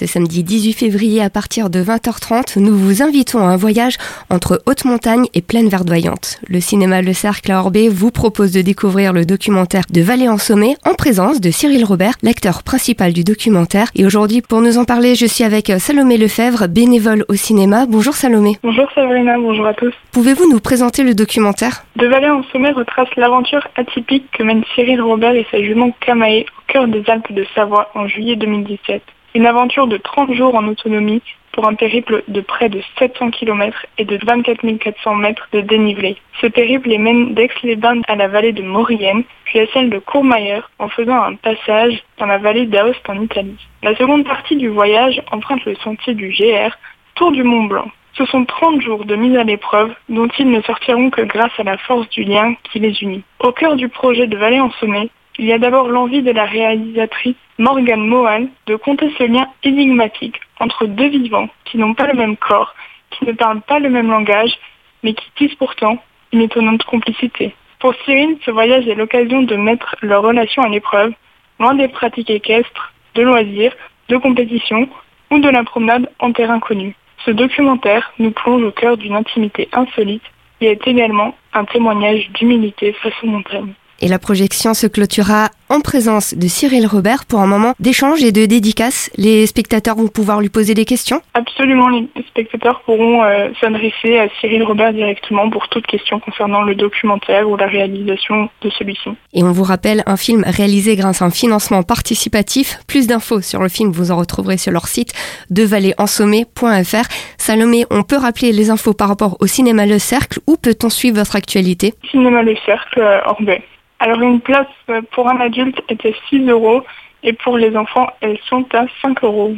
Ce samedi 18 février à partir de 20h30, nous vous invitons à un voyage entre haute montagne et plaine verdoyante. Le cinéma Le Cercle à Orbé vous propose de découvrir le documentaire de Vallée en Sommet en présence de Cyril Robert, l'acteur principal du documentaire. Et aujourd'hui, pour nous en parler, je suis avec Salomé Lefebvre, bénévole au cinéma. Bonjour Salomé. Bonjour Sabrina, bonjour à tous. Pouvez-vous nous présenter le documentaire? De Vallée en Sommet retrace l'aventure atypique que mène Cyril Robert et sa jument Kamae au cœur des Alpes de Savoie en juillet 2017. Une aventure de 30 jours en autonomie pour un périple de près de 700 km et de 24 400 mètres de dénivelé. Ce périple les mène d'Aix-les-Bains à la vallée de Maurienne, puis à celle de Courmayeur en faisant un passage dans la vallée d'Aoste en Italie. La seconde partie du voyage emprunte le sentier du GR, Tour du Mont Blanc. Ce sont 30 jours de mise à l'épreuve dont ils ne sortiront que grâce à la force du lien qui les unit. Au cœur du projet de Vallée en Sommet, il y a d'abord l'envie de la réalisatrice Morgane Mohan de compter ce lien énigmatique entre deux vivants qui n'ont pas le même corps, qui ne parlent pas le même langage, mais qui tissent pourtant une étonnante complicité. Pour Cyril, ce voyage est l'occasion de mettre leur relation à l'épreuve, loin des pratiques équestres, de loisirs, de compétition ou de la promenade en terrain connu. Ce documentaire nous plonge au cœur d'une intimité insolite et est également un témoignage d'humilité face aux montagnes. Et la projection se clôturera en présence de Cyril Robert pour un moment d'échange et de dédicace. Les spectateurs vont pouvoir lui poser des questions Absolument, les spectateurs pourront euh, s'adresser à Cyril Robert directement pour toute question concernant le documentaire ou la réalisation de celui-ci. Et on vous rappelle un film réalisé grâce à un financement participatif. Plus d'infos sur le film, vous en retrouverez sur leur site devaléensommé.fr. Salomé, on peut rappeler les infos par rapport au cinéma Le Cercle Où peut-on suivre votre actualité? Cinéma Le Cercle, euh, Orbet. Alors une place pour un adulte était 6 euros et pour les enfants, elles sont à 5 euros.